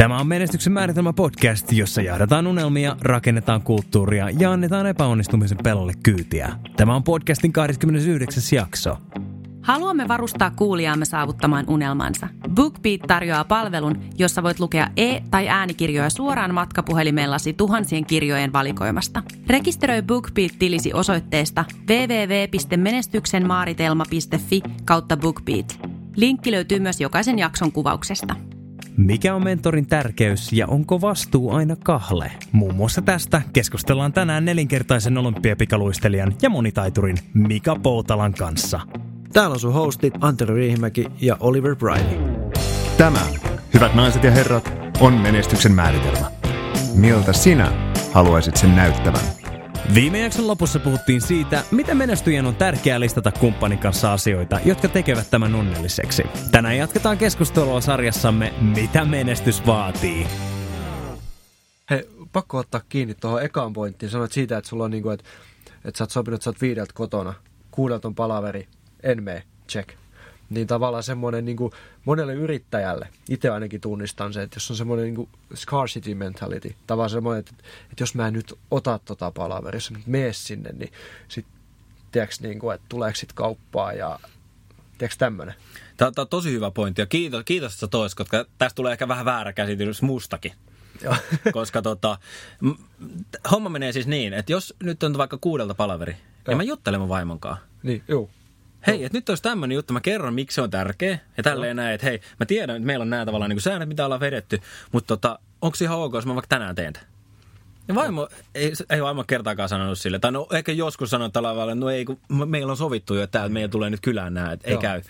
Tämä on Menestyksen määritelmä podcast, jossa jahdataan unelmia, rakennetaan kulttuuria ja annetaan epäonnistumisen pelolle kyytiä. Tämä on podcastin 29. jakso. Haluamme varustaa kuulijaamme saavuttamaan unelmansa. BookBeat tarjoaa palvelun, jossa voit lukea e- tai äänikirjoja suoraan matkapuhelimellasi tuhansien kirjojen valikoimasta. Rekisteröi BookBeat-tilisi osoitteesta www.menestyksenmaaritelma.fi kautta BookBeat. Linkki löytyy myös jokaisen jakson kuvauksesta. Mikä on mentorin tärkeys ja onko vastuu aina kahle? Muun muassa tästä keskustellaan tänään nelinkertaisen olympiapikaluistelijan ja monitaiturin Mika Poutalan kanssa. Täällä on sun hostit Antero Riihimäki ja Oliver Briley. Tämä, hyvät naiset ja herrat, on menestyksen määritelmä. Miltä sinä haluaisit sen näyttävän? Viime jakson lopussa puhuttiin siitä, miten menestyjän on tärkeää listata kumppanin kanssa asioita, jotka tekevät tämän onnelliseksi. Tänään jatketaan keskustelua sarjassamme Mitä menestys vaatii. Hei, pakko ottaa kiinni tuohon ekaan pointtiin. Sanoit siitä, että sulla on niin kuin, että, että sä oot sopinut, että sä oot viideltä kotona, kuudelta on palaveri, en mene, check. Niin tavallaan semmoinen niin kuin monelle yrittäjälle, itse ainakin tunnistan se, että jos on semmoinen niin kuin scarcity mentality, tavallaan semmoinen, että, että jos mä en nyt ota tota palaveria, jos mä nyt mene sinne, niin sitten tiedätkö, niin kuin, että tuleeko sitten kauppaa ja tiedätkö tämmöinen. Tämä on tosi hyvä pointti ja kiitos, kiitos että tois, koska tästä tulee ehkä vähän väärä käsitys mustakin. Joo. koska tota, homma menee siis niin, että jos nyt on vaikka kuudelta palaveri, ja mä juttelen mun vaimonkaan. niin, juu. Hei, että nyt olisi tämmöinen juttu, mä kerron, miksi se on tärkeä. Ja tälleen näin, että hei, mä tiedän, että meillä on nämä tavallaan niin säännöt, mitä ollaan vedetty, mutta tota, onko ihan ok, jos mä vaikka tänään teen? Ja vaimo, ei, ei vaimo kertaakaan sanonut sille. Tai no ehkä joskus sanonut tällä tavalla, että no ei, kun meillä on sovittu jo, että meidän tulee nyt kylään nämä, että ei Joo. käy.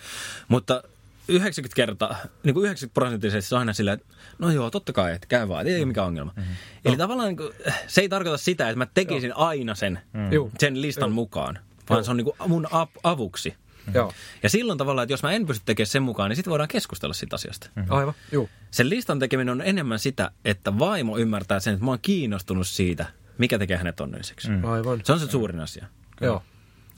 Mutta 90 kertaa, niin kuin 90 prosenttisesti se on aina silleen, että no joo, totta kai, että käy vaan, ei ole mikään ongelma. Mm-hmm. Eli tavallaan niin kuin, se ei tarkoita sitä, että mä tekisin joo. aina sen, mm. Sen listan Joo. mukaan, vaan Joo. se on niin kuin mun ap- avuksi. Joo, Ja silloin tavallaan, että jos mä en pysty tekemään sen mukaan, niin sitten voidaan keskustella siitä asiasta. Mm. aivan, juu. Sen listan tekeminen on enemmän sitä, että vaimo ymmärtää sen, että mä oon kiinnostunut siitä, mikä tekee hänet onnelliseksi. Mm. Aivan. Se on se suurin asia. Joo.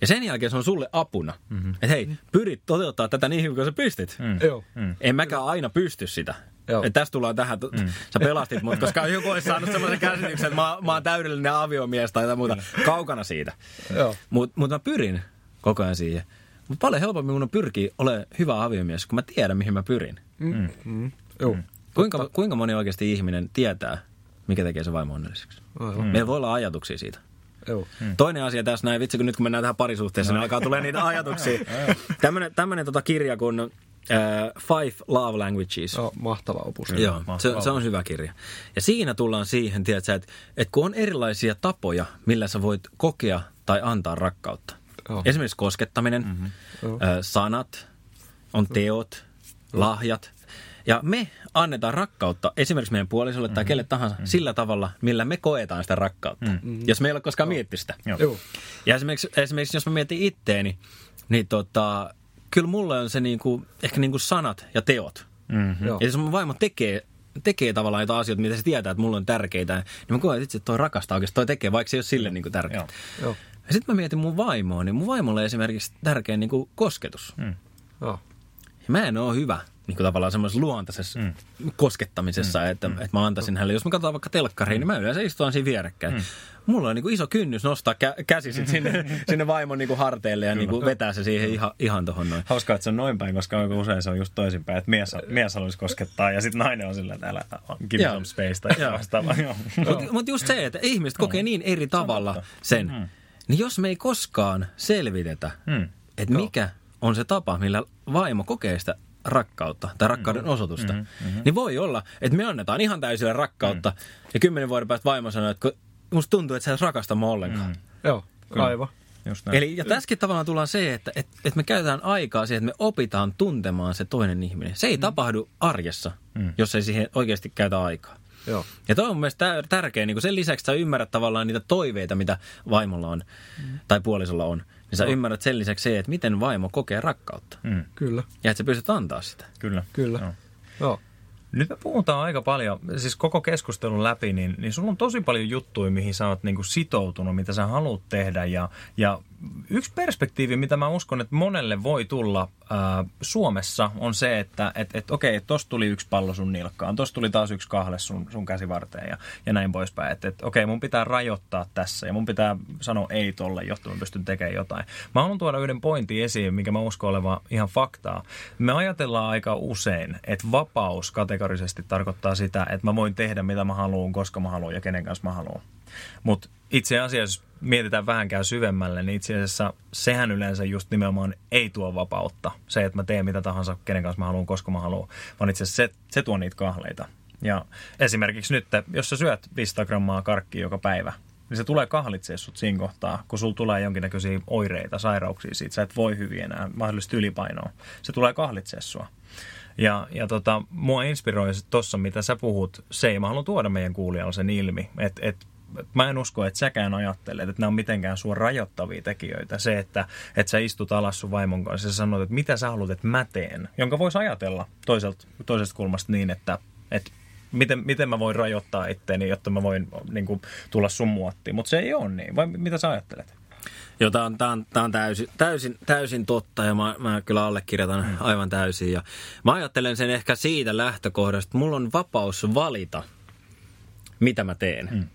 Ja sen jälkeen se on sulle apuna. Mm-hmm. Että hei, pyrit toteuttaa tätä niin hyvin kuin sä pystyt. Mm. Joo. En mäkään aina pysty sitä. Joo. Et tästä tullaan tähän, mm. sä pelastit mut, koska joku olisi saanut semmoisen käsityksen, että mä, mä oon täydellinen aviomies tai jotain muuta. Kaukana siitä. Joo. Mutta mut mä pyrin koko ajan siihen. Mutta paljon helpommin mun on pyrkiä olemaan hyvä aviomies, kun mä tiedän, mihin mä pyrin. Mm. Mm. Joo. Kuinka, kuinka moni oikeasti ihminen tietää, mikä tekee se vaimo onnelliseksi? Aivan. Mm. Meillä voi olla ajatuksia siitä. Joo. Mm. Toinen asia tässä näin, vitsi kun nyt kun mennään tähän parisuhteeseen, no. niin alkaa tulee niitä ajatuksia. tämmönen, tämmönen tota kirja kuin uh, Five Love Languages. Joo, mahtava opus. Joo, se, se on hyvä kirja. Ja siinä tullaan siihen, tiedätkö, että, että kun on erilaisia tapoja, millä sä voit kokea tai antaa rakkautta. Joo. Esimerkiksi koskettaminen, mm-hmm. ö, sanat, on teot, lahjat. Ja me annetaan rakkautta esimerkiksi meidän puolisolle tai kelle tahansa sillä tavalla, millä me koetaan sitä rakkautta. Jos meillä ei ole koskaan miettinyt sitä. Joo. Ja esimerkiksi, esimerkiksi jos mä mietin itteeni, niin tota, kyllä mulle on se niinku, ehkä niinku sanat ja teot. Mm-hmm. Joo. Ja jos mun vaimo tekee, tekee tavallaan jotain asioita, mitä se tietää, että mulla on tärkeitä, niin mä koen, että itse toi rakastaa oikeasti, toi tekee, vaikka se ei ole sille niinku tärkeää. Joo. Joo. Ja sitten mä mietin mun vaimoa, niin mun vaimolle esimerkiksi tärkeä niinku kosketus. Mm. Joo. Ja mä en ole hyvä niin kuin tavallaan semmoisessa luontaisessa mm. koskettamisessa, mm. Että, mm. että mä antaisin hänelle, jos mä katson vaikka telkkariin, niin mä yleensä istun siinä vierekkäin. Mm. Mulla on niin kuin iso kynnys nostaa kä- käsi sit sinne, sinne vaimon niin kuin harteille ja niin kuin vetää se siihen ihan, ihan tohon noin. Hauskaa, että se on noin päin, koska aika usein se on just toisinpäin, että mies, mies haluaisi koskettaa ja sitten nainen on sillä täällä give some space tai vastaavaa. Joo. Mutta mut just se, että ihmiset kokee niin eri tavalla sen, niin jos me ei koskaan selvitetä, Mm. että mikä on se tapa, millä vaimo kokee sitä rakkautta tai rakkauden osoitusta, niin voi olla, että me annetaan ihan täysillä rakkautta ja kymmenen vuoden päästä vaimo sanoo, että kun musta tuntuu, että sä et rakasta mua ollenkaan. Joo. Aivan. Just näin. Eli ja tässäkin tavallaan tullaan se, että, että, että me käytetään aikaa siihen, että me opitaan tuntemaan se toinen ihminen. Se ei tapahdu arjessa, jos ei siihen oikeasti käytä aikaa. Joo. Ja toi on mun mielestä tär- tärkeä, niin sen lisäksi sä ymmärrät tavallaan niitä toiveita, mitä vaimolla on tai puolisolla on. Niin sä ymmärrät sen lisäksi se, että miten vaimo kokee rakkautta. Mm, Kyllä. Ja että sä pystyt antaa sitä. kyllä. Kyllä. Joo. Joo. Nyt me puhutaan aika paljon, siis koko keskustelun läpi, niin, niin sulla on tosi paljon juttuja, mihin sä oot niin kuin sitoutunut, mitä sä haluat tehdä ja, ja yksi perspektiivi, mitä mä uskon, että monelle voi tulla ää, Suomessa, on se, että et, et, okei, tosta tuli yksi pallo sun nilkkaan, tosta tuli taas yksi kahle sun, sun käsivarteen ja, ja näin poispäin. Että et, okei, mun pitää rajoittaa tässä ja mun pitää sanoa ei tolle, jotta mä pystyn tekemään jotain. Mä haluan tuoda yhden pointin esiin, mikä mä uskon olevan ihan faktaa. Me ajatellaan aika usein, että vapaus kategorisesti tarkoittaa sitä, että mä voin tehdä mitä mä haluan, koska mä haluan ja kenen kanssa mä haluan. Mutta itse asiassa, jos mietitään vähänkään syvemmälle, niin itse asiassa sehän yleensä just nimenomaan ei tuo vapautta. Se, että mä teen mitä tahansa, kenen kanssa mä haluan, koska mä haluan, vaan itse asiassa se, se tuo niitä kahleita. Ja esimerkiksi nyt, jos sä syöt 500 grammaa karkkia joka päivä, niin se tulee kahlitsee sut siinä kohtaa, kun sulla tulee jonkinnäköisiä oireita, sairauksia siitä. Sä et voi hyvin enää, mahdollisesti ylipainoa. Se tulee kahlitsee sua. Ja, ja tota, mua inspiroi tuossa, mitä sä puhut, se ei mä haluan tuoda meidän kuulijalle sen ilmi, että et mä en usko, että säkään ajattelet, että nämä on mitenkään sua rajoittavia tekijöitä. Se, että, että sä istut alas sun vaimon kanssa ja sanot, että mitä sä haluat, että mä teen. Jonka voisi ajatella toiselta, toisesta kulmasta niin, että, että miten, miten mä voin rajoittaa itteeni, jotta mä voin niin kuin, tulla sun muottiin. Mutta se ei ole niin. Vai mitä sä ajattelet? Joo, tämä on, tää on, tää on täysin, täysin, täysin totta ja mä, mä kyllä allekirjoitan mm. aivan täysin. Ja mä ajattelen sen ehkä siitä lähtökohdasta, että mulla on vapaus valita, mitä mä teen. Mm.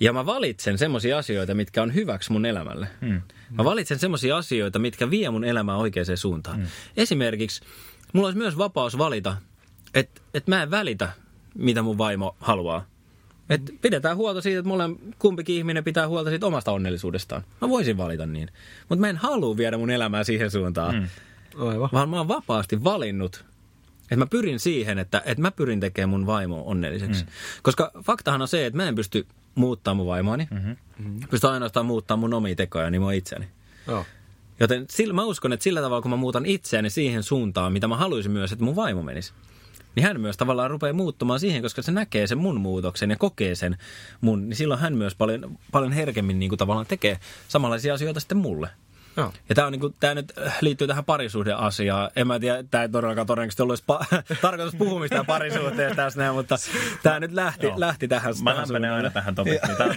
Ja mä valitsen semmoisia asioita, mitkä on hyväksi mun elämälle. Mm. Mä valitsen semmoisia asioita, mitkä vie mun elämää oikeaan suuntaan. Mm. Esimerkiksi mulla olisi myös vapaus valita, että et mä en välitä, mitä mun vaimo haluaa. Et pidetään huolta siitä, että mulle kumpikin ihminen pitää huolta siitä omasta onnellisuudestaan. Mä voisin valita niin. Mutta mä en halua viedä mun elämää siihen suuntaan. Mm. Aivan. Vaan mä oon vapaasti valinnut, että mä pyrin siihen, että, että mä pyrin tekemään mun vaimo onnelliseksi. Mm. Koska faktahan on se, että mä en pysty muuttaa mun vaimoani. Mm-hmm. Mm-hmm. Pystyn ainoastaan muuttaa mun omia tekoja, niin mun itseäni. Oh. Joten sillä, mä uskon, että sillä tavalla, kun mä muutan itseäni siihen suuntaan, mitä mä haluaisin myös, että mun vaimo menisi, niin hän myös tavallaan rupeaa muuttumaan siihen, koska se näkee sen mun muutoksen ja kokee sen mun, niin silloin hän myös paljon, paljon herkemmin niin kuin tavallaan tekee samanlaisia asioita sitten mulle. Joo. Ja tämä, on niin kuin, tämä nyt liittyy tähän parisuhdeasiaan. En mä tiedä, tämä ei todellakaan todennäköisesti ollut pa- tarkoitus puhua mistään parisuhteesta tässä näin, mutta tämä nyt lähti, lähti tähän. Mä lämpenen aina tähän topikkiin. Tämä,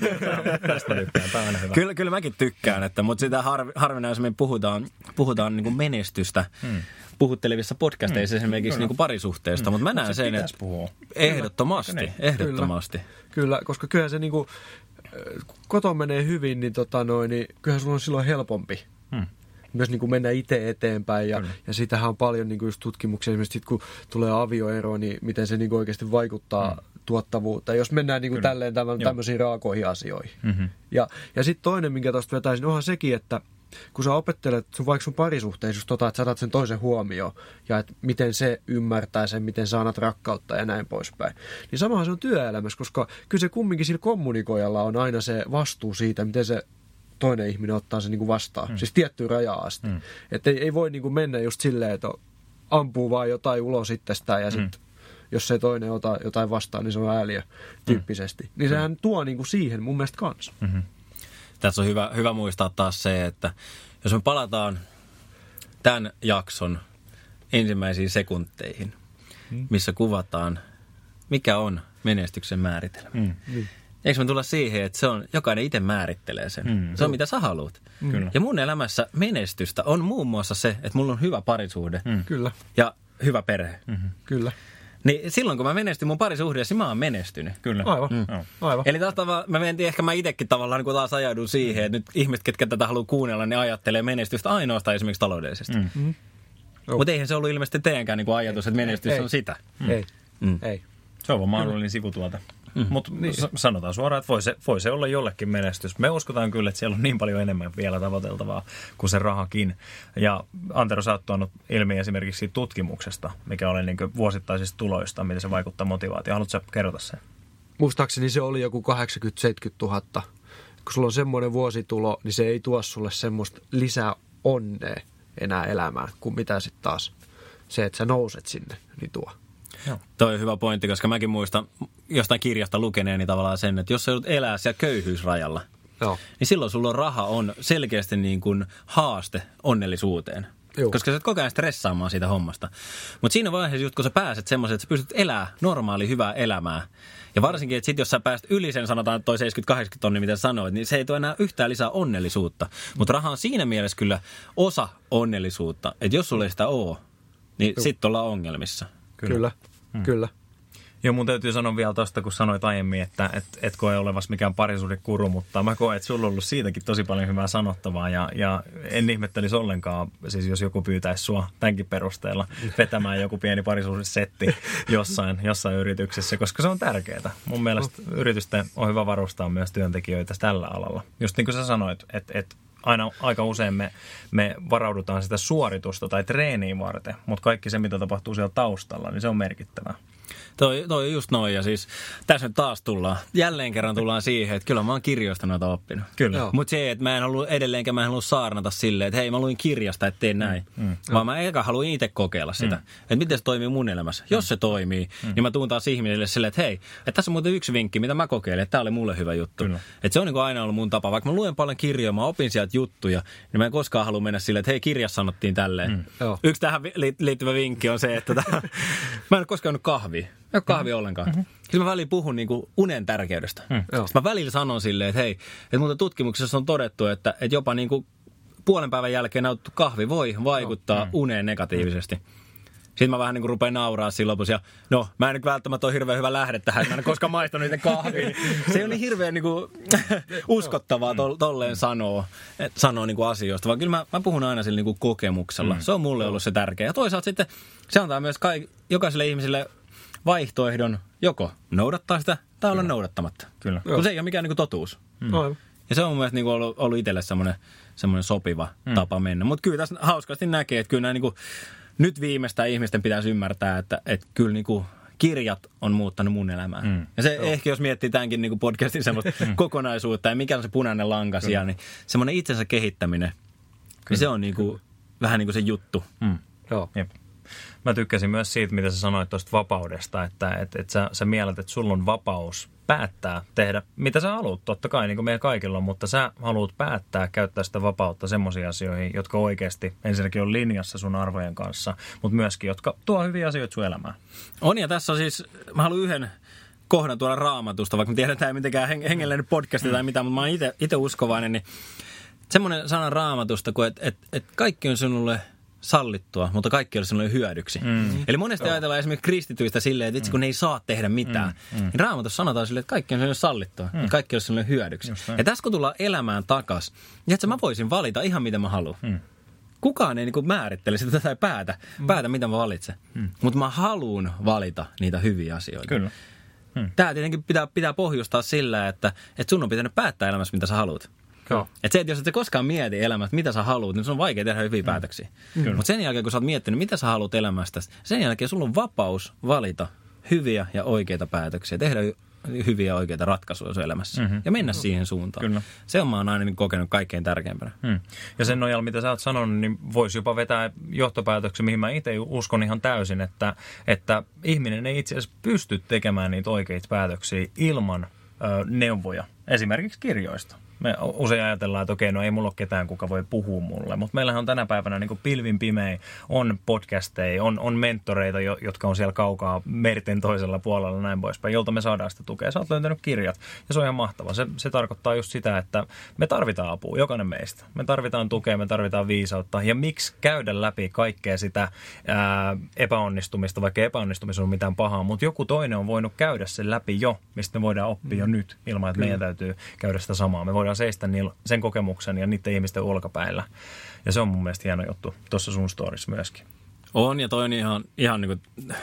tästä tykkään, tämä on aina hyvä. Kyllä, kyllä mäkin tykkään, että, mutta sitä harvi, harvinaisemmin puhutaan, puhutaan niin kuin menestystä. Hmm puhuttelevissa podcasteissa mm. esimerkiksi niin kuin parisuhteesta, mm. mutta mä näen sen, että puhua. ehdottomasti, kyllä. ehdottomasti. Kyllä, kyllä, koska kyllä se niin kuin, koto menee hyvin, niin, tota noin, niin kyllähän sulla on silloin helpompi hmm. myös niin kuin mennä itse eteenpäin. Ja, ja sitähän on paljon niin kuin just tutkimuksia, esimerkiksi sit, kun tulee avioero, niin miten se niin kuin oikeasti vaikuttaa hmm. tuottavuutta. Jos mennään niin kuin tälleen tämän, tämmöisiin raakoihin asioihin. Mm-hmm. Ja, ja sitten toinen, minkä tuosta vetäisin, onhan sekin, että kun sä opettelet sun, vaikka sun parisuhteessa just tota, että sä sen toisen huomioon ja että miten se ymmärtää sen, miten sä annat rakkautta ja näin poispäin. Niin samahan se on työelämässä, koska kyllä se kumminkin sillä kommunikoijalla on aina se vastuu siitä, miten se toinen ihminen ottaa sen niin kuin vastaan. Mm. Siis tiettyyn rajaan asti. Mm. Että ei, ei voi niin kuin mennä just silleen, että ampuu vaan jotain ulos itsestään ja sitten mm. jos se toinen ota jotain vastaan, niin se on ääliö tyyppisesti. Mm. Niin sehän mm. tuo niin kuin siihen mun mielestä kanssa. Mm-hmm. Tässä on hyvä, hyvä muistaa taas se, että jos me palataan tämän jakson ensimmäisiin sekunteihin, mm. missä kuvataan, mikä on menestyksen määritelmä. Mm. Mm. Eikö me tulla siihen, että se on, jokainen itse määrittelee sen. Mm. Se on mitä sä haluat. Mm. Ja mun elämässä menestystä on muun muassa se, että mulla on hyvä parisuhde. Mm. Kyllä. Ja hyvä perhe. Mm-hmm. Kyllä. Niin silloin kun mä menestyn mun parisuhteessa, mä oon menestynyt. Kyllä. Aivan. Mm. Aivan. Eli taas tavalla, mä mentiin, ehkä mä itsekin tavallaan niin taas ajaudun siihen, että nyt ihmiset, ketkä tätä haluaa kuunnella, ne ajattelee menestystä ainoastaan esimerkiksi taloudellisesti. Mm. Mm. Mutta eihän se ollut ilmeisesti teidänkään niin ajatus, että menestys ei. on sitä. Mm. Ei. Mm. Ei. Se on vaan mahdollinen sivutuote. Mm. Mutta niin. sanotaan suoraan, että voi se, voi se olla jollekin menestys. Me uskotaan kyllä, että siellä on niin paljon enemmän vielä tavoiteltavaa kuin se rahakin. Ja Antero, sä oot tuonut ilmi esimerkiksi siitä tutkimuksesta, mikä oli niin vuosittaisista tuloista, miten se vaikuttaa motivaatioon. Haluatko kerrota sen? Muistaakseni se oli joku 80-70 000. Kun sulla on semmoinen vuositulo, niin se ei tuo sulle semmoista lisää onnea enää elämään, kuin mitä sitten taas se, että sä nouset sinne, niin tuo. Joo. Toi on hyvä pointti, koska mäkin muistan jostain kirjasta lukeneeni tavallaan sen, että jos sä joudut elää siellä köyhyysrajalla, Joo. niin silloin sulla on raha on selkeästi niin kuin haaste onnellisuuteen. Joo. Koska sä et koko ajan stressaamaan siitä hommasta. Mutta siinä vaiheessa, just kun sä pääset semmoiseen, että sä pystyt elää normaali hyvää elämää. Ja varsinkin, että sit jos sä pääst yli sen, sanotaan toi 70-80 tonni, mitä sanoit, niin se ei tuo enää yhtään lisää onnellisuutta. Mutta raha on siinä mielessä kyllä osa onnellisuutta. Että jos sulla ei sitä oo, niin sitten ollaan ongelmissa. Kyllä, kyllä. Hmm. kyllä. Joo, mun täytyy sanoa vielä tuosta, kun sanoit aiemmin, että et, et koe olevas mikään parisuudekuru, mutta mä koen, että sulla on ollut siitäkin tosi paljon hyvää sanottavaa ja, ja en ihmettelisi ollenkaan, siis jos joku pyytäisi sua tämänkin perusteella vetämään joku pieni parisuudesetti jossain, jossain yrityksessä, koska se on tärkeää. Mun mielestä yritysten on hyvä varustaa myös työntekijöitä tällä alalla. Just niin kuin sä sanoit, että et aina aika usein me, me varaudutaan sitä suoritusta tai treeniin varten, mutta kaikki se, mitä tapahtuu siellä taustalla, niin se on merkittävää. Toi, toi just noin. Ja siis tässä nyt taas tullaan, jälleen kerran tullaan siihen, että kyllä mä oon kirjoista noita oppinut. Kyllä. Mutta se, että mä en ollut edelleenkään, mä en halua saarnata silleen, että hei mä luin kirjasta, että teen näin. Mm. Mm. Vaan mä eka haluan itse kokeilla sitä, mm. että miten se toimii mun elämässä. Jos se toimii, mm. niin mä tuun taas ihmisille silleen, että hei, että tässä on muuten yksi vinkki, mitä mä kokeilen, että tää oli mulle hyvä juttu. Että se on niin kuin aina ollut mun tapa. Vaikka mä luen paljon kirjoja, mä opin sieltä juttuja, niin mä en koskaan halua mennä silleen, että hei kirjassa sanottiin tälleen. Mm. Yksi tähän liittyvä vinkki on se, että mä en koskaan kahvia. Mä en kahvi mm-hmm. ollenkaan. Mm-hmm. Sitten mä väliin puhun niinku unen tärkeydestä. Mm. Sitten mä välillä sanon silleen, että hei, että muuten tutkimuksessa on todettu, että, että jopa niinku puolen päivän jälkeen nautittu kahvi voi vaikuttaa mm. uneen negatiivisesti. Sitten mä vähän niin kuin rupean nauraa siinä lopussa. Ja no, mä en nyt välttämättä ole hirveän hyvä lähde tähän. Mä en koskaan maistanut niiden kahvia. Se ei ole niin hirveän niin kuin, uskottavaa to, tolleen sanoa, sanoa niin kuin asioista. Vaan kyllä mä, mä puhun aina sillä niin kuin kokemuksella. Se on mulle ollut se tärkeä. Ja toisaalta sitten se antaa myös kaik, jokaiselle ihmiselle vaihtoehdon joko noudattaa sitä tai olla Kyllä. noudattamatta. Kyllä. Kun se ei ole mikään niin kuin totuus. Mm. Ja se on mun mielestä niin kuin ollut, ollut itselle semmoinen, semmoinen sopiva mm. tapa mennä. Mutta kyllä tässä hauskasti näkee, että kyllä nämä niin kuin, nyt viimeistään ihmisten pitäisi ymmärtää, että, että kyllä niin kuin, kirjat on muuttanut mun elämää. Mm. Ja se Joo. ehkä jos miettii tämänkin niin kuin podcastin semmoista mm. kokonaisuutta ja mikä on se punainen lanka Kyllä. siellä, niin semmoinen itsensä kehittäminen, niin Kyllä. niin se on niin kuin, vähän niin kuin se juttu. Mm. Joo. Jep mä tykkäsin myös siitä, mitä sä sanoit tuosta vapaudesta, että et, et sä, sä mielet, että sulla on vapaus päättää tehdä, mitä sä haluat, totta kai, niin kuin meidän kaikilla on, mutta sä haluat päättää käyttää sitä vapautta semmoisiin asioihin, jotka oikeasti ensinnäkin on linjassa sun arvojen kanssa, mutta myöskin, jotka tuo hyviä asioita sun elämään. On, ja tässä on siis, mä haluan yhden kohdan tuoda raamatusta, vaikka mä tiedän, että tämä ei mitenkään hengellinen podcasti tai mitään, mutta mä oon itse uskovainen, niin semmoinen sana raamatusta, kun että et, et kaikki on sinulle – sallittua, mutta kaikki olisi sellainen hyödyksi. Mm. Eli monesti Joo. ajatellaan esimerkiksi kristityistä silleen, että itse kun mm. ne ei saa tehdä mitään, mm. Mm. niin raamatussa sanotaan silleen, että kaikki on sellainen sallittua, mm. kaikki olisi sellainen hyödyksi. Ja tässä kun tullaan elämään takas, niin että mä voisin valita ihan mitä mä haluan. Mm. Kukaan ei niin määrittele sitä tai päätä, mm. päätä mitä mä valitsen. Mm. Mutta mä haluan valita niitä hyviä asioita. Kyllä. Hmm. Tämä tietenkin pitää, pitää pohjustaa sillä, että, että sun on pitänyt päättää elämässä, mitä sä haluat. Joo. Et se, että jos et koskaan mieti elämästä, mitä sä haluat, niin se on vaikea tehdä hyviä mm. päätöksiä. Mm. Mutta sen jälkeen, kun sä oot miettinyt, mitä sä haluat elämästä, sen jälkeen sulla on vapaus valita hyviä ja oikeita päätöksiä, tehdä hyviä ja oikeita ratkaisuja sun elämässä mm-hmm. ja mennä siihen suuntaan. Kyllä. Se on mä oon aina niin kokenut kaikkein tärkeimpänä. Mm. Ja sen nojalla, mitä sä oot sanonut, niin voisi jopa vetää johtopäätöksen, mihin mä itse uskon ihan täysin, että, että ihminen ei itse asiassa pysty tekemään niitä oikeita päätöksiä ilman ö, neuvoja, esimerkiksi kirjoista me usein ajatellaan, että okei, no ei mulla ole ketään, kuka voi puhua mulle. Mutta meillähän on tänä päivänä niin pilvin pimein, on podcasteja, on, on mentoreita, jotka on siellä kaukaa merten toisella puolella näin poispäin, jolta me saadaan sitä tukea. Sä oot löytänyt kirjat ja se on ihan mahtava. Se, se tarkoittaa just sitä, että me tarvitaan apua, jokainen meistä. Me tarvitaan tukea, me tarvitaan viisautta. Ja miksi käydä läpi kaikkea sitä ää, epäonnistumista, vaikka epäonnistumista on mitään pahaa, mutta joku toinen on voinut käydä sen läpi jo, mistä me voidaan oppia mm. jo nyt, ilman että Kyllä. meidän täytyy käydä sitä samaa. Me voidaan voidaan seistä sen kokemuksen ja niiden ihmisten ulkopäillä. Ja se on mun mielestä hieno juttu tuossa sun storissa myöskin. On, ja toi on ihan, ihan niin kuin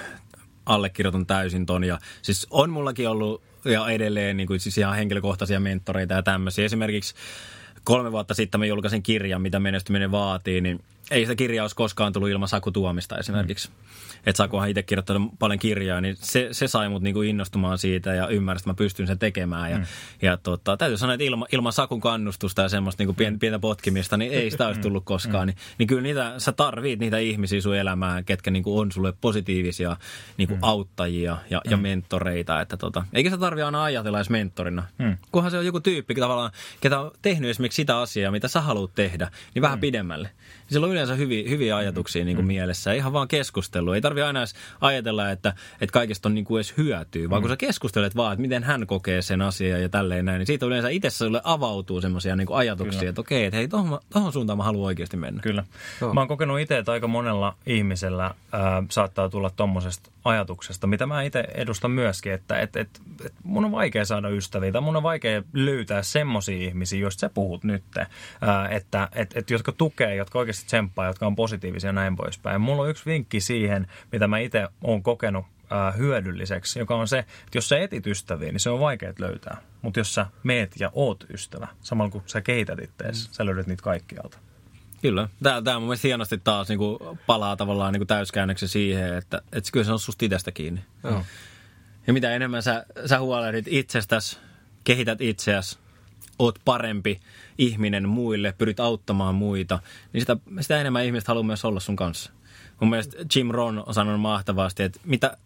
allekirjoitan täysin ton. Ja siis on mullakin ollut ja edelleen niin kuin siis ihan henkilökohtaisia mentoreita ja tämmöisiä. Esimerkiksi kolme vuotta sitten mä julkaisin kirjan, mitä menestyminen vaatii, niin ei sitä kirjaa olisi koskaan tullut ilman Saku Tuomista esimerkiksi. Mm että Sakuhan itse kirjoittanut paljon kirjaa, niin se, se sai mut niinku innostumaan siitä ja ymmärsin, että mä pystyn sen tekemään. Ja, mm. ja tota, täytyy sanoa, että ilma, ilman Sakun kannustusta ja semmoista niinku pientä, pientä potkimista, niin ei sitä olisi tullut koskaan. Mm. Niin, niin kyllä niitä, sä tarvit niitä ihmisiä sun elämään, ketkä niinku on sulle positiivisia niinku mm. auttajia ja, mm. ja mentoreita. Että tota, eikä se tarvi aina ajatella edes mentorina. Mm. Kunhan se on joku tyyppi tavallaan, ketä on tehnyt esimerkiksi sitä asiaa, mitä sä haluat tehdä, niin vähän mm. pidemmälle Siellä on yleensä hyviä, hyviä ajatuksia niin kuin mm. mielessä. Ihan vaan keskustelu. Ei tarvi aina edes ajatella, että, että kaikesta on niin kuin edes hyötyä, vaan mm. kun sä keskustelet vaan, että miten hän kokee sen asian ja tälleen näin, niin siitä yleensä itse sulle avautuu semmoisia niin ajatuksia, Kyllä. että okei, että hei, tohon, tohon suuntaan mä haluan oikeasti mennä. Kyllä. Joo. Mä oon kokenut itse, että aika monella ihmisellä ää, saattaa tulla tommosesta ajatuksesta, mitä mä itse edustan myöskin, että et, et, et mun on vaikea saada ystäviä tai mun on vaikea löytää semmoisia ihmisiä, joista sä puhut nyt, ää, että et, et, jotka tukee, jotka oikeasti tsemppaa, jotka on positiivisia ja näin poispäin. Ja mulla on yksi vinkki siihen, mitä mä itse oon kokenut ää, hyödylliseksi, joka on se, että jos sä etit ystäviä, niin se on vaikea löytää. Mutta jos sä meet ja oot ystävä, samalla kun sä keität ittees, mm. sä löydät niitä kaikkialta. Kyllä. Tämä, tämä mun mielestä hienosti taas niin kuin palaa tavallaan niin kuin täyskäännöksi siihen, että, että kyllä se on susta itsestä kiinni. Joo. Ja mitä enemmän sä, sä huolehdit itsestäsi, kehität itseäsi, oot parempi ihminen muille, pyrit auttamaan muita, niin sitä, sitä enemmän ihmiset haluaa myös olla sun kanssa. Mun mielestä Jim Ron on sanonut mahtavasti, että mitä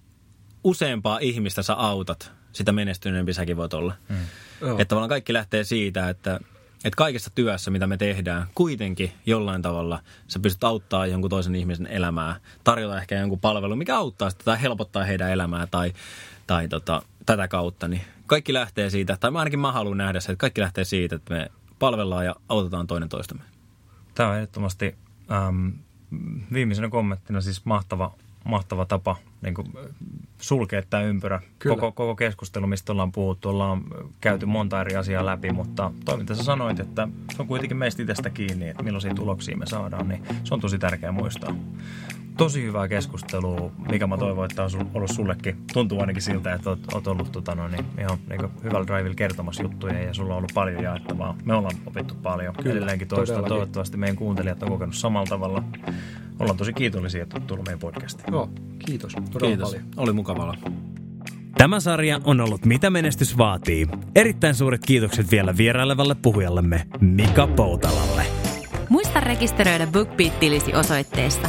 useampaa ihmistä sä autat, sitä menestyneempi säkin voit olla. Mm. Että tavallaan kaikki lähtee siitä, että että kaikessa työssä, mitä me tehdään, kuitenkin jollain tavalla sä pystyt auttaa jonkun toisen ihmisen elämää, tarjota ehkä jonkun palvelu, mikä auttaa sitä tai helpottaa heidän elämää tai, tai tota, tätä kautta. Niin kaikki lähtee siitä, tai mä ainakin mä haluan nähdä se, että kaikki lähtee siitä, että me palvellaan ja autetaan toinen toistamme. Tämä on ehdottomasti ähm, viimeisenä kommenttina siis mahtava mahtava tapa niin kuin sulkea tämä ympyrä. Koko, koko keskustelu, mistä ollaan puhuttu, ollaan käyty monta eri asiaa läpi, mutta toiminta sä sanoit, että se on kuitenkin meistä itsestä kiinni, että millaisia tuloksia me saadaan, niin se on tosi tärkeää muistaa tosi hyvää keskustelua, mikä mä toivon, että on ollut sullekin. Tuntuu ainakin siltä, että oot, oot ollut tota, no, niin, ihan niin hyvällä drivilla kertomassa juttuja ja sulla on ollut paljon jaettavaa. Me ollaan opittu paljon. Kyllä, Edelleenkin toista. Toivottavasti meidän kuuntelijat on kokenut samalla tavalla. Ollaan tosi kiitollisia, että olet tullut meidän podcastiin. Joo, kiitos. Todella kiitos. Paljon. Oli mukavaa. Tämä sarja on ollut Mitä menestys vaatii. Erittäin suuret kiitokset vielä vierailevalle puhujallemme Mika Poutalalle. Muista rekisteröidä BookBeat-tilisi osoitteessa